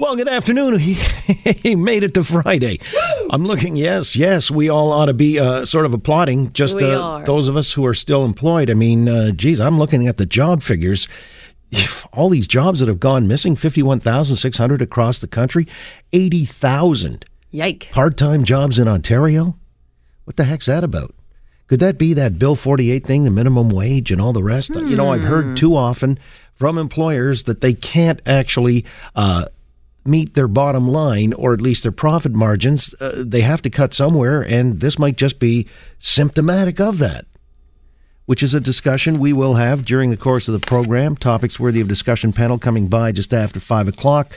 Well, good afternoon. He made it to Friday. I'm looking. Yes, yes. We all ought to be uh, sort of applauding. Just uh, those of us who are still employed. I mean, uh, geez, I'm looking at the job figures. All these jobs that have gone missing 51,600 across the country, 80,000 Yike. part time jobs in Ontario. What the heck's that about? Could that be that Bill 48 thing, the minimum wage and all the rest? You know, I've heard too often from employers that they can't actually uh, meet their bottom line or at least their profit margins. Uh, they have to cut somewhere, and this might just be symptomatic of that. Which is a discussion we will have during the course of the program. Topics worthy of discussion panel coming by just after five o'clock.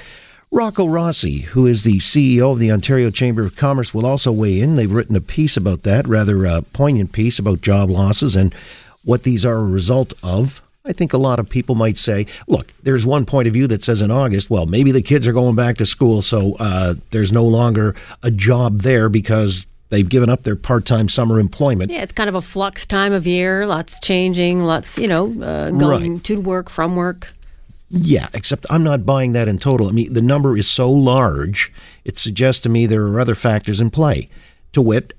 Rocco Rossi, who is the CEO of the Ontario Chamber of Commerce, will also weigh in. They've written a piece about that, rather a poignant piece about job losses and what these are a result of. I think a lot of people might say, look, there's one point of view that says in August, well, maybe the kids are going back to school, so uh, there's no longer a job there because they've given up their part time summer employment. Yeah, it's kind of a flux time of year. Lots changing. Lots, you know, uh, going Right. to work from work. Yeah, except I'm not buying that in total. I mean, the number is so large, it suggests to me there are other factors in play. To wit,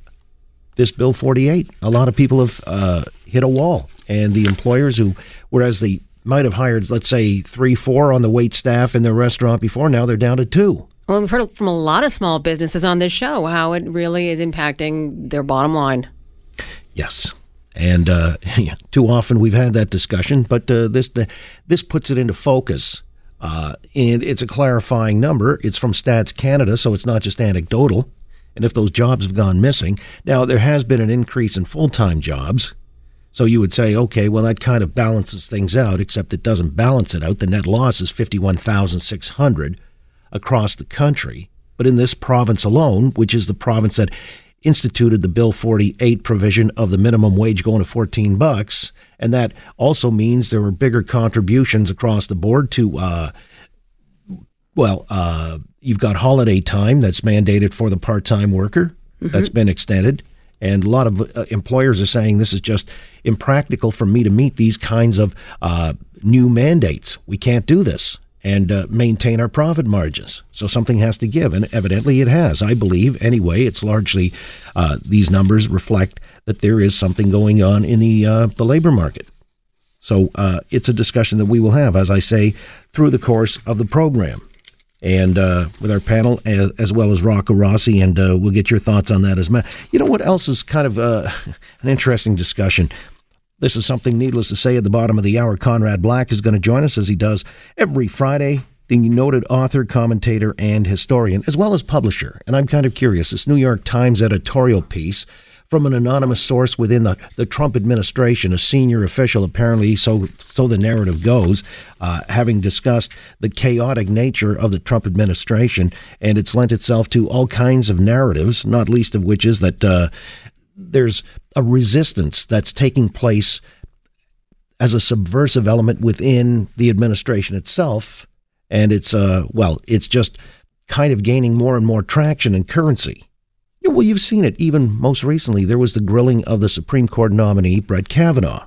this Bill 48. A lot of people have uh, hit a wall, and the employers who, whereas they might have hired, let's say, three, four on the wait staff in their restaurant before, now they're down to two. Well, we've heard from a lot of small businesses on this show how it really is impacting their bottom line. Yes. And uh, yeah, too often we've had that discussion, but uh, this the, this puts it into focus. Uh, and it's a clarifying number. It's from Stats Canada, so it's not just anecdotal. And if those jobs have gone missing, now there has been an increase in full time jobs. So you would say, okay, well, that kind of balances things out, except it doesn't balance it out. The net loss is 51,600 across the country. But in this province alone, which is the province that instituted the Bill 48 provision of the minimum wage going to 14 bucks, and that also means there were bigger contributions across the board to uh, well, uh, you've got holiday time that's mandated for the part-time worker. That's been extended, and a lot of uh, employers are saying this is just impractical for me to meet these kinds of uh, new mandates. We can't do this and uh, maintain our profit margins. So something has to give, and evidently it has. I believe, anyway. It's largely uh, these numbers reflect that there is something going on in the uh, the labor market. So uh, it's a discussion that we will have, as I say, through the course of the program. And uh, with our panel, as, as well as Rocco Rossi, and uh, we'll get your thoughts on that as well. You know what else is kind of uh, an interesting discussion? This is something needless to say at the bottom of the hour. Conrad Black is going to join us as he does every Friday. The noted author, commentator, and historian, as well as publisher. And I'm kind of curious this New York Times editorial piece from an anonymous source within the, the Trump administration, a senior official, apparently, so so the narrative goes, uh, having discussed the chaotic nature of the Trump administration, and it's lent itself to all kinds of narratives, not least of which is that uh, there's a resistance that's taking place as a subversive element within the administration itself, and it's uh well, it's just kind of gaining more and more traction and currency. Well, you've seen it. Even most recently, there was the grilling of the Supreme Court nominee, Brett Kavanaugh.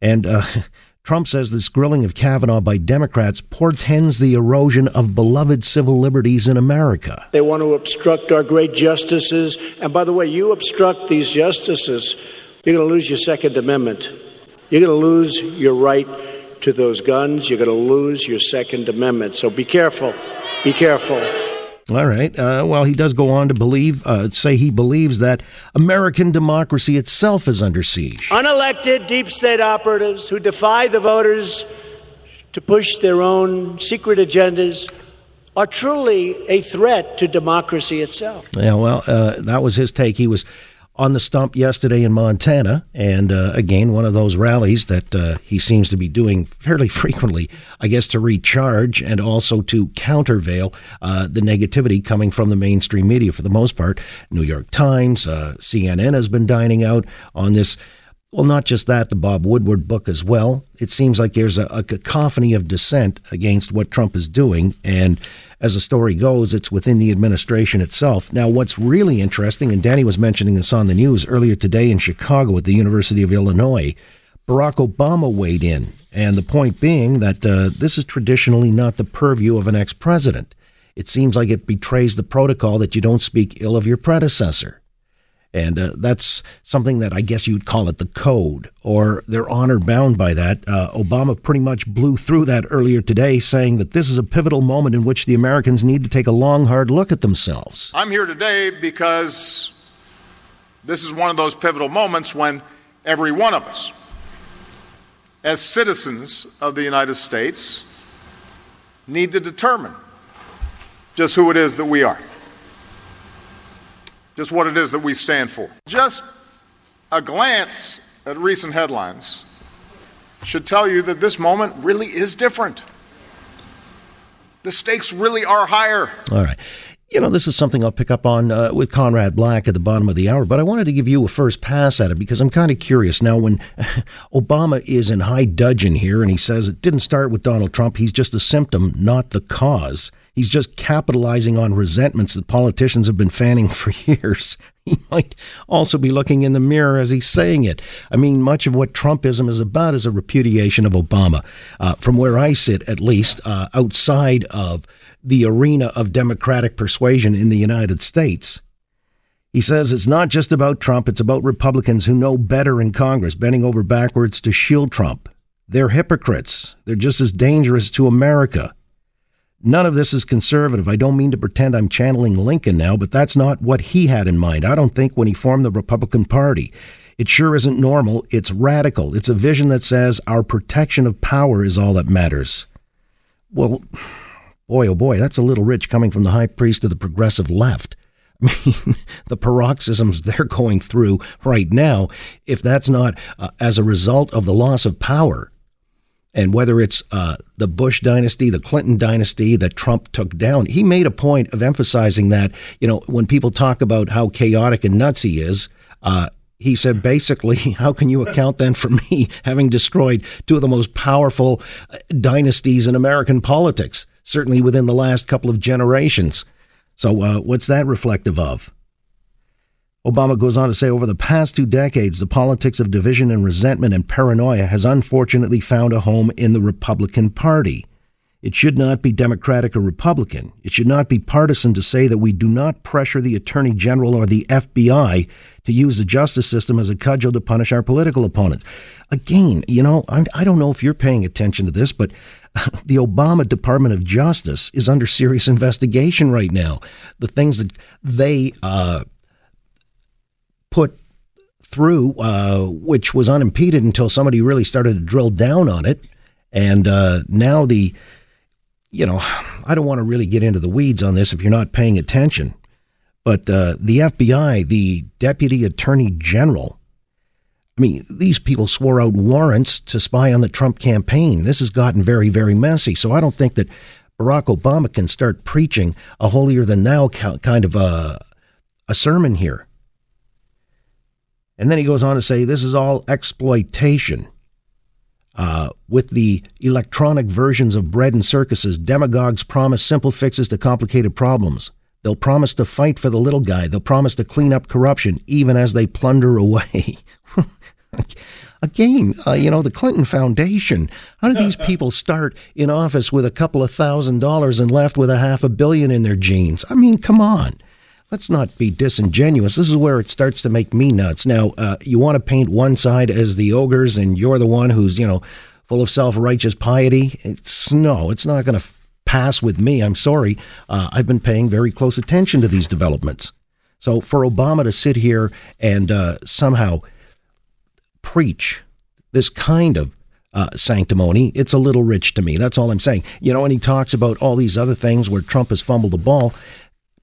And uh, Trump says this grilling of Kavanaugh by Democrats portends the erosion of beloved civil liberties in America. They want to obstruct our great justices. And by the way, you obstruct these justices, you're going to lose your Second Amendment. You're going to lose your right to those guns. You're going to lose your Second Amendment. So be careful. Be careful. All right. Uh, well, he does go on to believe, uh, say he believes that American democracy itself is under siege. Unelected deep state operatives who defy the voters to push their own secret agendas are truly a threat to democracy itself. Yeah, well, uh, that was his take. He was on the stump yesterday in Montana, and uh, again, one of those rallies that uh, he seems to be doing fairly frequently, I guess, to recharge and also to countervail uh, the negativity coming from the mainstream media for the most part. New York Times, uh, CNN has been dining out on this. Well, not just that, the Bob Woodward book as well. It seems like there's a, a cacophony of dissent against what Trump is doing. And as the story goes, it's within the administration itself. Now, what's really interesting, and Danny was mentioning this on the news earlier today in Chicago at the University of Illinois, Barack Obama weighed in, and the point being that uh, this is traditionally not the purview of an ex president. It seems like it betrays the protocol that you don't speak ill of your predecessor. And uh, that's something that I guess you'd call it the code, or they're honor bound by that. Uh, Obama pretty much blew through that earlier today, saying that this is a pivotal moment in which the Americans need to take a long, hard look at themselves. I'm here today because this is one of those pivotal moments when every one of us, as citizens of the United States, need to determine just who it is that we are just what it is that we stand for. Just a glance at recent headlines should tell you that this moment really is different. The stakes really are higher. All right. You know, this is something I'll pick up on uh, with Conrad Black at the bottom of the hour, but I wanted to give you a first pass at it because I'm kind of curious. Now, when Obama is in high dudgeon here and he says it didn't start with Donald Trump, he's just a symptom, not the cause. He's just capitalizing on resentments that politicians have been fanning for years. He might also be looking in the mirror as he's saying it. I mean, much of what Trumpism is about is a repudiation of Obama. Uh, from where I sit, at least, uh, outside of the arena of democratic persuasion in the United States. He says it's not just about Trump, it's about Republicans who know better in Congress, bending over backwards to shield Trump. They're hypocrites. They're just as dangerous to America. None of this is conservative. I don't mean to pretend I'm channeling Lincoln now, but that's not what he had in mind. I don't think when he formed the Republican Party. It sure isn't normal. It's radical. It's a vision that says our protection of power is all that matters. Well, boy, oh boy, that's a little rich coming from the high priest of the progressive left. I mean, the paroxysms they're going through right now, if that's not uh, as a result of the loss of power, and whether it's uh, the Bush dynasty, the Clinton dynasty that Trump took down, he made a point of emphasizing that, you know, when people talk about how chaotic and nuts he is, uh, he said basically, how can you account then for me having destroyed two of the most powerful uh, dynasties in American politics, certainly within the last couple of generations? So, uh, what's that reflective of? Obama goes on to say over the past two decades, the politics of division and resentment and paranoia has unfortunately found a home in the Republican Party. It should not be Democratic or Republican. It should not be partisan to say that we do not pressure the Attorney General or the FBI to use the justice system as a cudgel to punish our political opponents. Again, you know, I don't know if you're paying attention to this, but the Obama Department of Justice is under serious investigation right now. The things that they uh, put through, uh, which was unimpeded until somebody really started to drill down on it. And uh, now the, you know, I don't want to really get into the weeds on this if you're not paying attention, but uh, the FBI, the Deputy Attorney General, I mean, these people swore out warrants to spy on the Trump campaign. This has gotten very, very messy. So I don't think that Barack Obama can start preaching a holier than thou kind of a, a sermon here. And then he goes on to say this is all exploitation. Uh, with the electronic versions of bread and circuses, demagogues promise simple fixes to complicated problems. They'll promise to fight for the little guy. They'll promise to clean up corruption, even as they plunder away. Again, uh, you know, the Clinton Foundation. How did these people start in office with a couple of thousand dollars and left with a half a billion in their jeans? I mean, come on let's not be disingenuous. This is where it starts to make me nuts. Now, uh, you want to paint one side as the ogres, and you're the one who's, you know, full of self righteous piety. It's no, it's not going to pass with me. I'm sorry. Uh, I've been paying very close attention to these developments. So for Obama to sit here and uh, somehow preach this kind of uh, sanctimony, it's a little rich to me. That's all I'm saying. You know, and he talks about all these other things where Trump has fumbled the ball.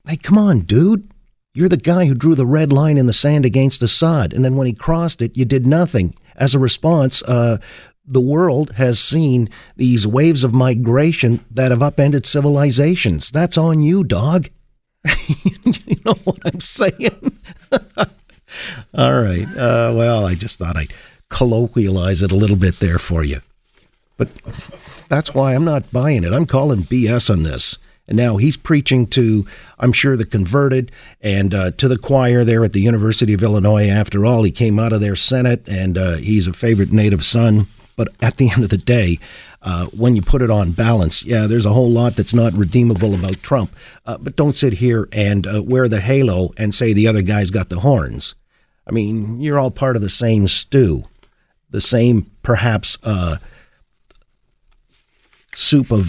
Hey, come on, dude. You're the guy who drew the red line in the sand against Assad, and then when he crossed it, you did nothing. As a response, uh, the world has seen these waves of migration that have upended civilizations. That's on you, dog. you know what I'm saying? All right. Uh, well, I just thought I'd colloquialize it a little bit there for you. But that's why I'm not buying it. I'm calling BS on this. And now he's preaching to, I'm sure, the converted and uh, to the choir there at the University of Illinois. After all, he came out of their Senate and uh, he's a favorite native son. But at the end of the day, uh, when you put it on balance, yeah, there's a whole lot that's not redeemable about Trump. Uh, but don't sit here and uh, wear the halo and say the other guy's got the horns. I mean, you're all part of the same stew, the same perhaps uh, soup of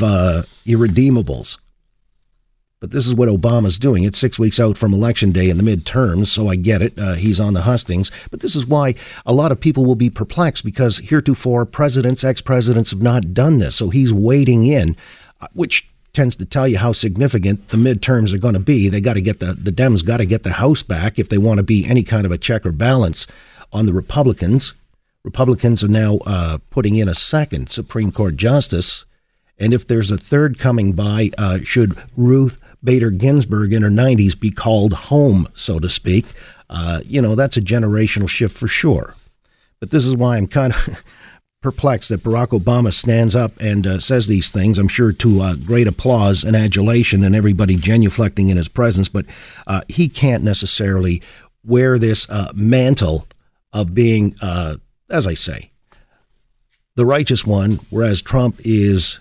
irredeemables. But this is what Obama's doing. It's six weeks out from Election Day in the midterms, so I get it. Uh, he's on the hustings. But this is why a lot of people will be perplexed because heretofore presidents, ex presidents have not done this. So he's wading in, uh, which tends to tell you how significant the midterms are going to be. They got to get the, the Dems got to get the House back if they want to be any kind of a check or balance on the Republicans. Republicans are now uh, putting in a second Supreme Court justice. And if there's a third coming by, uh, should Ruth Bader Ginsburg in her 90s be called home, so to speak. Uh, you know, that's a generational shift for sure. But this is why I'm kind of perplexed that Barack Obama stands up and uh, says these things. I'm sure to uh, great applause and adulation and everybody genuflecting in his presence, but uh, he can't necessarily wear this uh, mantle of being, uh, as I say, the righteous one, whereas Trump is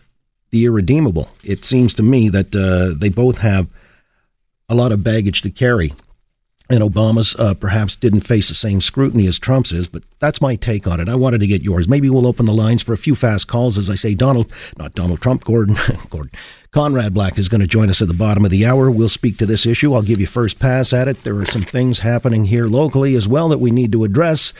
the irredeemable. It seems to me that uh, they both have a lot of baggage to carry. And Obama's uh, perhaps didn't face the same scrutiny as Trump's is, but that's my take on it. I wanted to get yours. Maybe we'll open the lines for a few fast calls. As I say, Donald, not Donald Trump, Gordon, Gordon, Conrad Black is going to join us at the bottom of the hour. We'll speak to this issue. I'll give you first pass at it. There are some things happening here locally as well that we need to address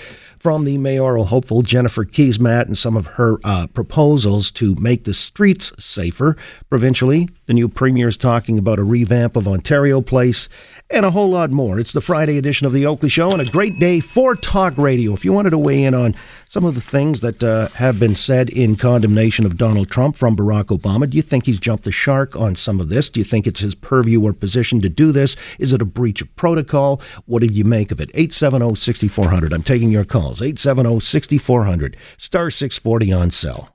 from the mayoral hopeful Jennifer Keesmaat and some of her uh, proposals to make the streets safer. Provincially, the new premier is talking about a revamp of Ontario Place and a whole lot more. It's the Friday edition of the Oakley Show and a great day for talk radio. If you wanted to weigh in on some of the things that uh, have been said in condemnation of Donald Trump from Barack Obama, do you think he's jumped the shark on some of this? Do you think it's his purview or position to do this? Is it a breach of protocol? What did you make of it? 870 6400. I'm taking your calls. 870 6400. Star 640 on cell.